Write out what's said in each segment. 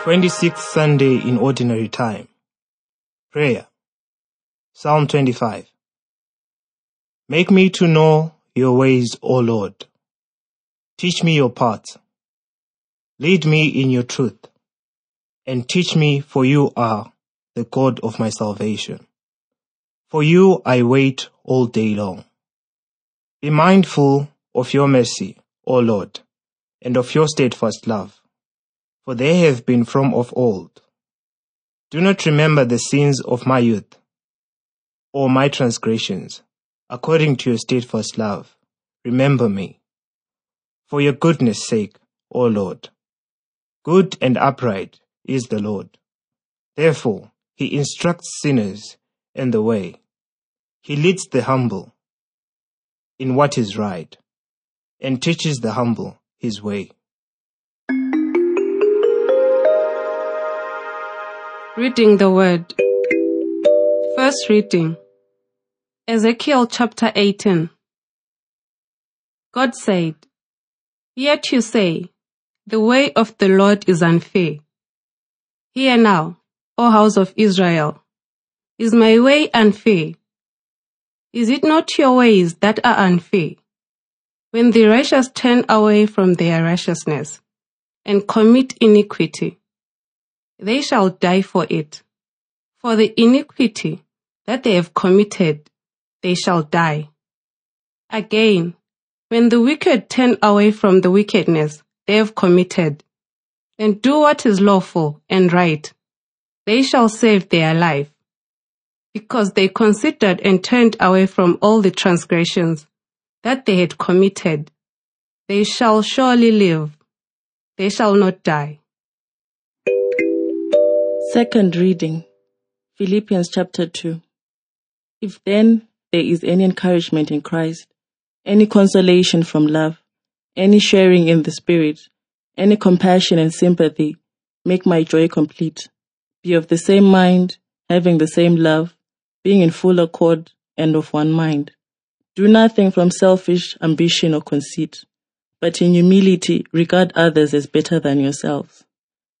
26th Sunday in Ordinary Time. Prayer. Psalm 25. Make me to know your ways, O Lord. Teach me your paths. Lead me in your truth. And teach me, for you are the God of my salvation. For you I wait all day long. Be mindful of your mercy, O Lord, and of your steadfast love, for they have been from of old. Do not remember the sins of my youth, or my transgressions. According to your steadfast love, remember me. For your goodness' sake, O Lord. Good and upright is the Lord. Therefore, he instructs sinners in the way. He leads the humble in what is right, and teaches the humble his way. Reading the Word. First reading. Ezekiel chapter 18. God said, Yet you say, The way of the Lord is unfair. Hear now, O house of Israel, is my way unfair? Is it not your ways that are unfair? When the righteous turn away from their righteousness and commit iniquity, they shall die for it. For the iniquity that they have committed, they shall die. Again, when the wicked turn away from the wickedness they have committed, and do what is lawful and right, they shall save their life because they considered and turned away from all the transgressions that they had committed. They shall surely live. They shall not die. Second reading Philippians chapter 2. If then there is any encouragement in Christ, any consolation from love, any sharing in the Spirit, any compassion and sympathy, make my joy complete. Be of the same mind, having the same love, being in full accord and of one mind. Do nothing from selfish ambition or conceit, but in humility regard others as better than yourselves.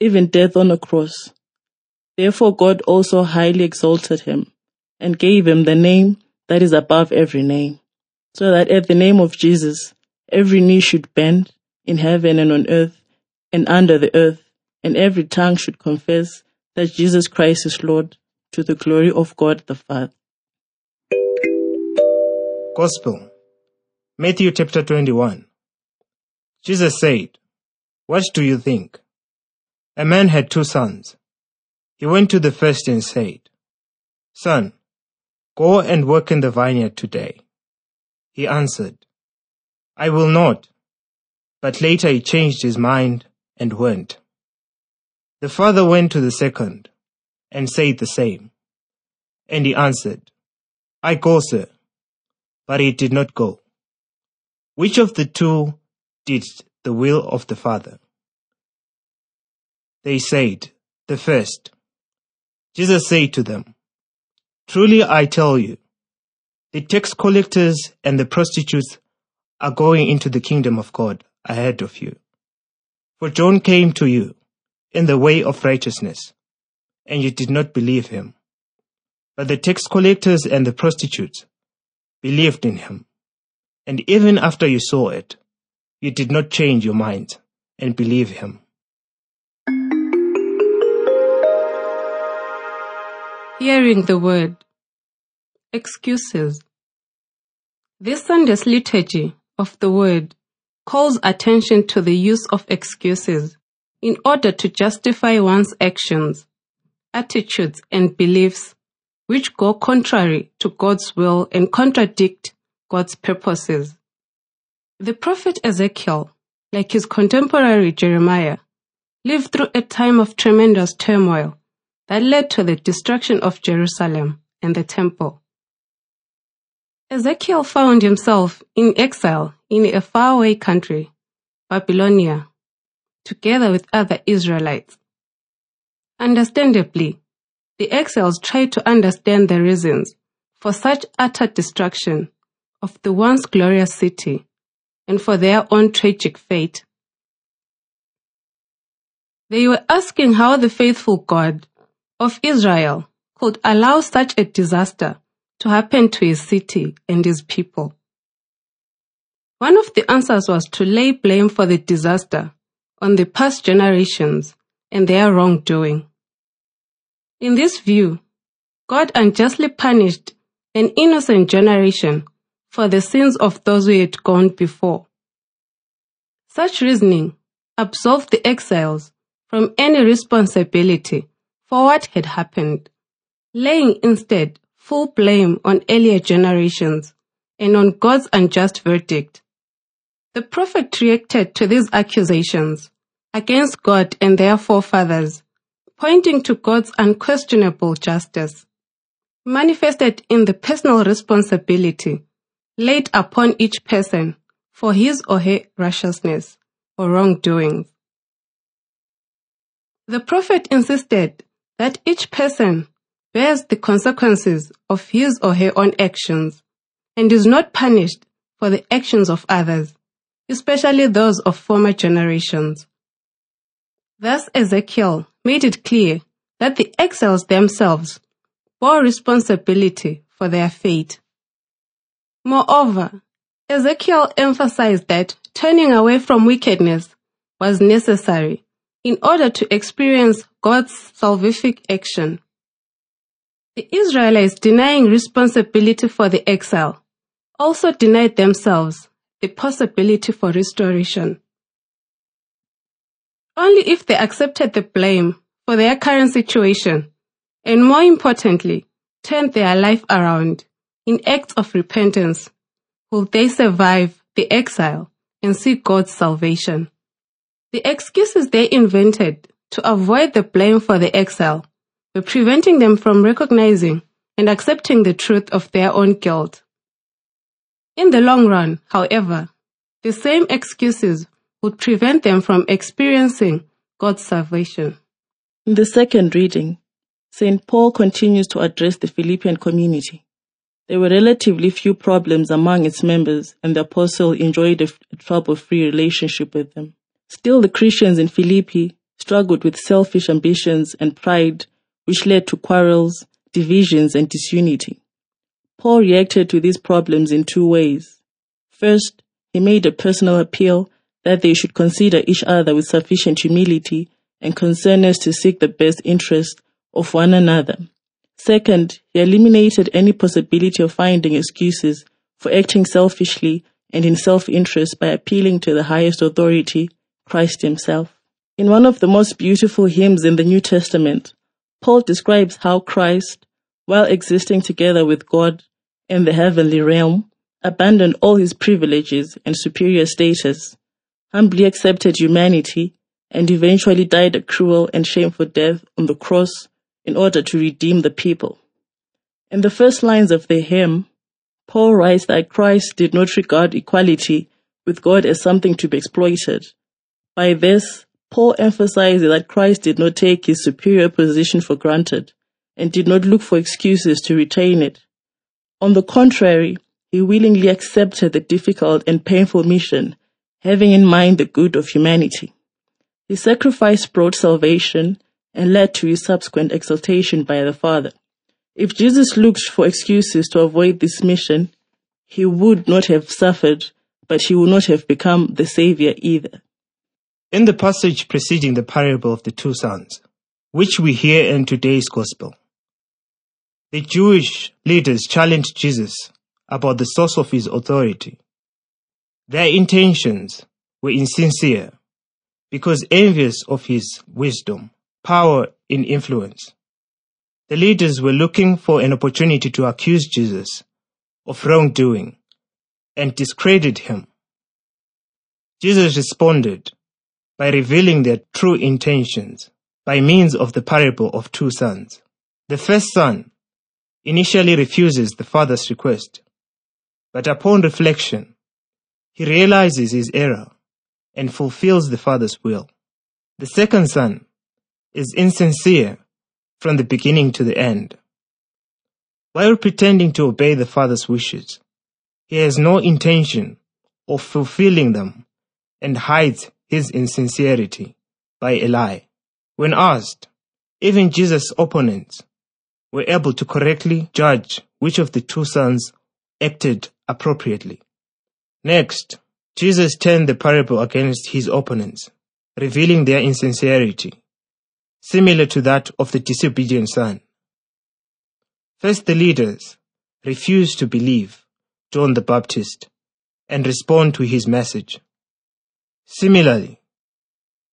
even death on a cross. Therefore God also highly exalted him and gave him the name that is above every name, so that at the name of Jesus every knee should bend in heaven and on earth and under the earth, and every tongue should confess that Jesus Christ is Lord to the glory of God the Father. Gospel. Matthew chapter 21. Jesus said, What do you think? A man had two sons. He went to the first and said, Son, go and work in the vineyard today. He answered, I will not. But later he changed his mind and went. The father went to the second and said the same. And he answered, I go, sir. But he did not go. Which of the two did the will of the Father? They said, The first. Jesus said to them, Truly I tell you, the tax collectors and the prostitutes are going into the kingdom of God ahead of you. For John came to you in the way of righteousness, and you did not believe him. But the tax collectors and the prostitutes believed in him. And even after you saw it, you did not change your mind and believe him. Hearing the word. Excuses. This Sunday's liturgy of the word calls attention to the use of excuses in order to justify one's actions, attitudes, and beliefs which go contrary to God's will and contradict God's purposes. The prophet Ezekiel, like his contemporary Jeremiah, lived through a time of tremendous turmoil that led to the destruction of Jerusalem and the temple. Ezekiel found himself in exile in a faraway country, Babylonia, together with other Israelites. Understandably, the exiles tried to understand the reasons for such utter destruction of the once glorious city and for their own tragic fate. They were asking how the faithful God of Israel could allow such a disaster to happen to his city and his people. One of the answers was to lay blame for the disaster on the past generations and their wrongdoing. In this view, God unjustly punished an innocent generation for the sins of those who had gone before. Such reasoning absolved the exiles from any responsibility for what had happened, laying instead full blame on earlier generations and on God's unjust verdict. The prophet reacted to these accusations against God and their forefathers, pointing to God's unquestionable justice, manifested in the personal responsibility laid upon each person for his or her righteousness or wrongdoings. The prophet insisted that each person bears the consequences of his or her own actions and is not punished for the actions of others, especially those of former generations. Thus Ezekiel made it clear that the exiles themselves bore responsibility for their fate. Moreover, Ezekiel emphasized that turning away from wickedness was necessary in order to experience God's salvific action. The Israelites denying responsibility for the exile also denied themselves the possibility for restoration. Only if they accepted the blame for their current situation, and more importantly, turned their life around in acts of repentance, will they survive the exile and see God's salvation. The excuses they invented to avoid the blame for the exile were preventing them from recognizing and accepting the truth of their own guilt. In the long run, however, the same excuses would prevent them from experiencing God's salvation. In the second reading, St. Paul continues to address the Philippian community. There were relatively few problems among its members, and the apostle enjoyed a trouble free relationship with them. Still, the Christians in Philippi struggled with selfish ambitions and pride which led to quarrels, divisions, and disunity. Paul reacted to these problems in two ways. First, he made a personal appeal that they should consider each other with sufficient humility and concerness to seek the best interest of one another. Second, he eliminated any possibility of finding excuses for acting selfishly and in self-interest by appealing to the highest authority, Christ himself. In one of the most beautiful hymns in the New Testament, Paul describes how Christ, while existing together with God in the heavenly realm, abandoned all his privileges and superior status, humbly accepted humanity, and eventually died a cruel and shameful death on the cross in order to redeem the people. In the first lines of the hymn, Paul writes that Christ did not regard equality with God as something to be exploited. By this, Paul emphasizes that Christ did not take his superior position for granted and did not look for excuses to retain it. On the contrary, he willingly accepted the difficult and painful mission, having in mind the good of humanity. His sacrifice brought salvation and led to his subsequent exaltation by the Father. If Jesus looked for excuses to avoid this mission, he would not have suffered, but he would not have become the Savior either. In the passage preceding the parable of the two sons, which we hear in today's gospel, the Jewish leaders challenged Jesus about the source of his authority. Their intentions were insincere because envious of his wisdom, power, and influence. The leaders were looking for an opportunity to accuse Jesus of wrongdoing and discredit him. Jesus responded by revealing their true intentions by means of the parable of two sons. The first son initially refuses the father's request, but upon reflection, he realizes his error and fulfills the father's will. The second son is insincere from the beginning to the end. While pretending to obey the father's wishes, he has no intention of fulfilling them and hides his insincerity by a lie. When asked, even Jesus' opponents were able to correctly judge which of the two sons acted appropriately. Next, Jesus turned the parable against his opponents, revealing their insincerity, similar to that of the disobedient son. First, the leaders refused to believe John the Baptist and respond to his message. Similarly,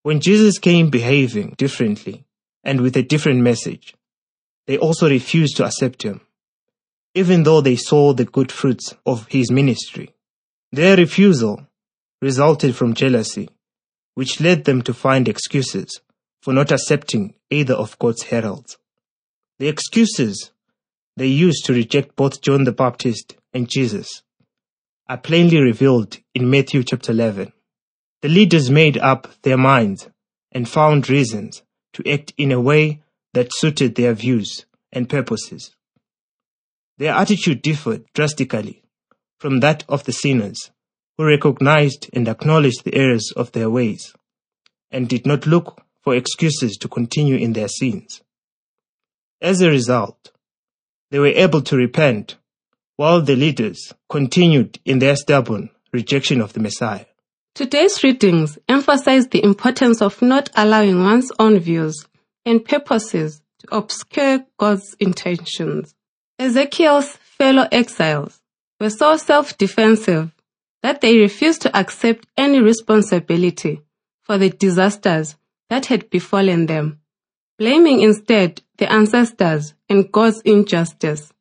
when Jesus came behaving differently and with a different message, they also refused to accept him, even though they saw the good fruits of his ministry. Their refusal resulted from jealousy, which led them to find excuses for not accepting either of God's heralds. The excuses they used to reject both John the Baptist and Jesus are plainly revealed in Matthew chapter 11. The leaders made up their minds and found reasons to act in a way that suited their views and purposes. Their attitude differed drastically from that of the sinners who recognized and acknowledged the errors of their ways and did not look for excuses to continue in their sins. As a result, they were able to repent while the leaders continued in their stubborn rejection of the Messiah. Today's readings emphasize the importance of not allowing one's own views and purposes to obscure God's intentions. Ezekiel's fellow exiles were so self-defensive that they refused to accept any responsibility for the disasters that had befallen them, blaming instead the ancestors and God's injustice.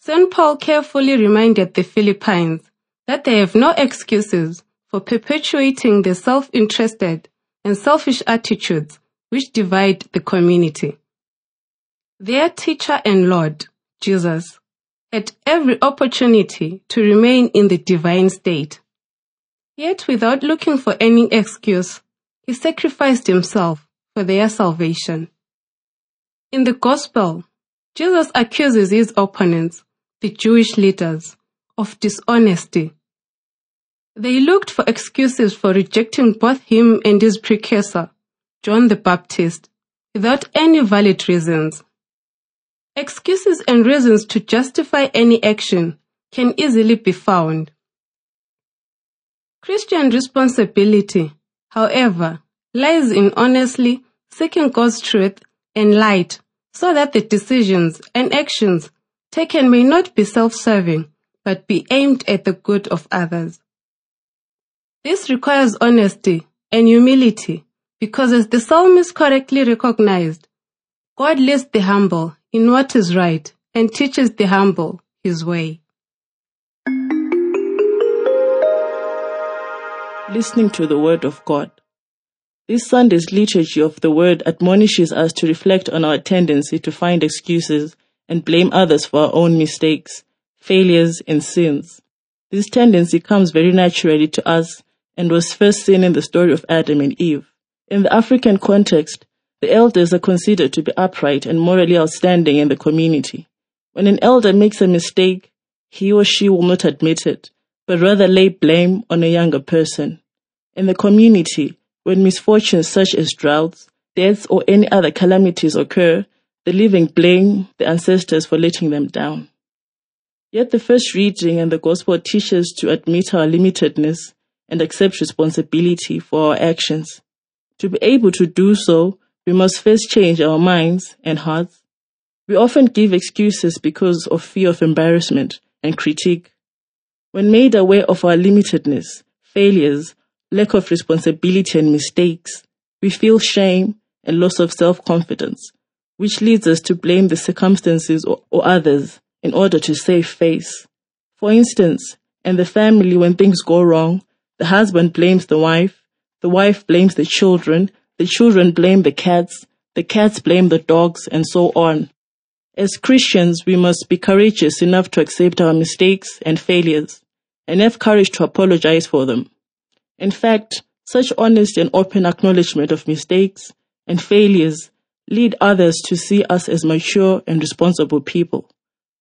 St. Paul carefully reminded the Philippians that they have no excuses for perpetuating the self-interested and selfish attitudes which divide the community. Their teacher and Lord, Jesus, had every opportunity to remain in the divine state. Yet without looking for any excuse, he sacrificed himself for their salvation. In the gospel, Jesus accuses his opponents, the Jewish leaders, of dishonesty they looked for excuses for rejecting both him and his precursor, John the Baptist, without any valid reasons. Excuses and reasons to justify any action can easily be found. Christian responsibility, however, lies in honestly seeking God's truth and light so that the decisions and actions taken may not be self-serving, but be aimed at the good of others. This requires honesty and humility because as the psalmist correctly recognized, God leads the humble in what is right and teaches the humble his way. Listening to the Word of God. This Sunday's liturgy of the Word admonishes us to reflect on our tendency to find excuses and blame others for our own mistakes, failures, and sins. This tendency comes very naturally to us and was first seen in the story of Adam and Eve. In the African context, the elders are considered to be upright and morally outstanding in the community. When an elder makes a mistake, he or she will not admit it, but rather lay blame on a younger person. In the community, when misfortunes such as droughts, deaths, or any other calamities occur, the living blame the ancestors for letting them down. Yet the first reading and the gospel teaches to admit our limitedness and accept responsibility for our actions. To be able to do so, we must first change our minds and hearts. We often give excuses because of fear of embarrassment and critique. When made aware of our limitedness, failures, lack of responsibility and mistakes, we feel shame and loss of self-confidence, which leads us to blame the circumstances or, or others in order to save face. For instance, in the family when things go wrong, the husband blames the wife, The wife blames the children, the children blame the cats, the cats blame the dogs, and so on. As Christians, we must be courageous enough to accept our mistakes and failures, and have courage to apologize for them. In fact, such honest and open acknowledgement of mistakes and failures lead others to see us as mature and responsible people,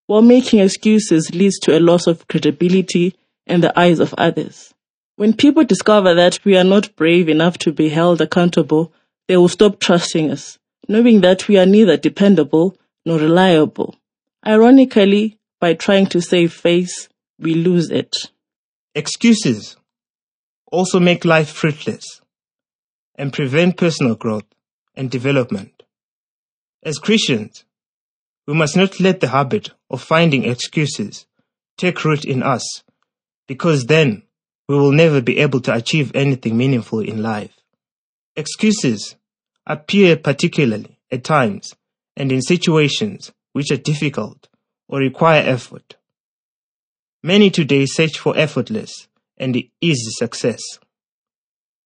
while making excuses leads to a loss of credibility in the eyes of others. When people discover that we are not brave enough to be held accountable, they will stop trusting us, knowing that we are neither dependable nor reliable. Ironically, by trying to save face, we lose it. Excuses also make life fruitless and prevent personal growth and development. As Christians, we must not let the habit of finding excuses take root in us, because then we will never be able to achieve anything meaningful in life. Excuses appear particularly at times and in situations which are difficult or require effort. Many today search for effortless and easy success.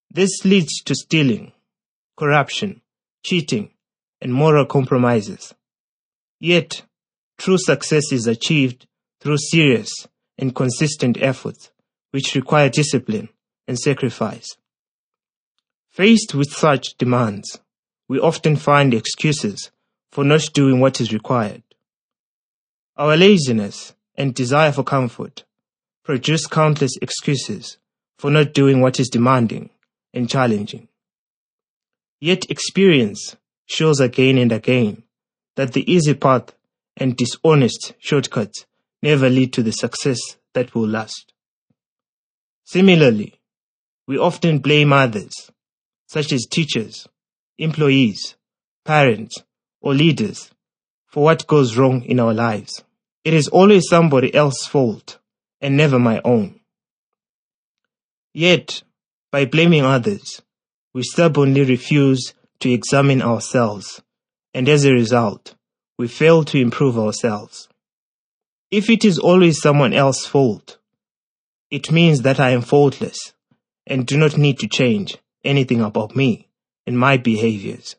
This leads to stealing, corruption, cheating, and moral compromises. Yet, true success is achieved through serious and consistent efforts which require discipline and sacrifice. Faced with such demands, we often find excuses for not doing what is required. Our laziness and desire for comfort produce countless excuses for not doing what is demanding and challenging. Yet experience shows again and again that the easy path and dishonest shortcuts never lead to the success that will last. Similarly, we often blame others, such as teachers, employees, parents, or leaders, for what goes wrong in our lives. It is always somebody else's fault and never my own. Yet, by blaming others, we stubbornly refuse to examine ourselves, and as a result, we fail to improve ourselves. If it is always someone else's fault, it means that I am faultless and do not need to change anything about me and my behaviors.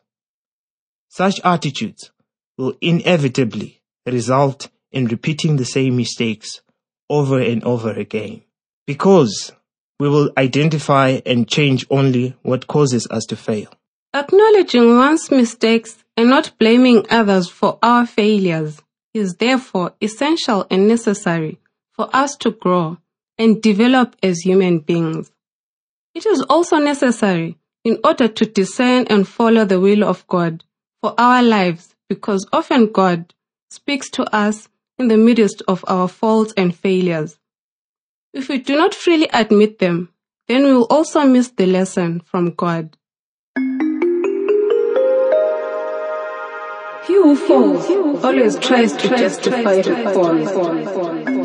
Such attitudes will inevitably result in repeating the same mistakes over and over again because we will identify and change only what causes us to fail. Acknowledging one's mistakes and not blaming others for our failures is therefore essential and necessary for us to grow and develop as human beings. It is also necessary in order to discern and follow the will of God for our lives because often God speaks to us in the midst of our faults and failures. If we do not freely admit them, then we will also miss the lesson from God. He who falls always tries to justify the fall.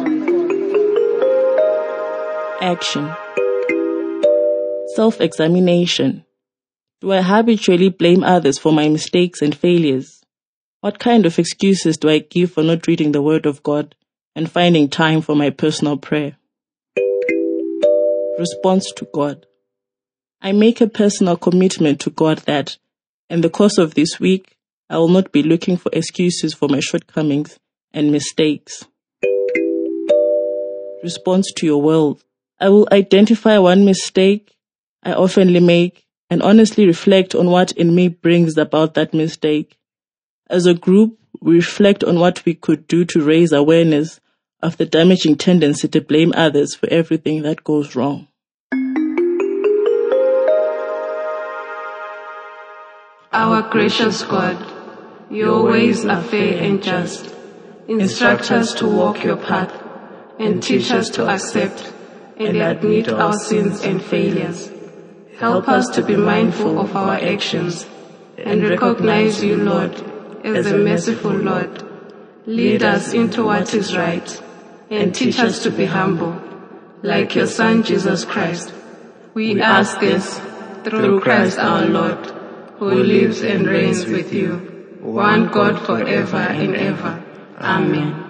Action Self examination. Do I habitually blame others for my mistakes and failures? What kind of excuses do I give for not reading the Word of God and finding time for my personal prayer? Response to God. I make a personal commitment to God that, in the course of this week, I will not be looking for excuses for my shortcomings and mistakes. Response to your world. I will identify one mistake I oftenly make and honestly reflect on what in me brings about that mistake. As a group, we reflect on what we could do to raise awareness of the damaging tendency to blame others for everything that goes wrong. Our gracious God, your ways are fair and just. Instruct us to walk your path and teach us to accept and admit our sins and failures. Help us to be mindful of our actions and recognize you, Lord, as a merciful Lord. Lead us into what is right and teach us to be humble, like your Son Jesus Christ. We ask this through Christ our Lord, who lives and reigns with you, one God forever and ever. Amen.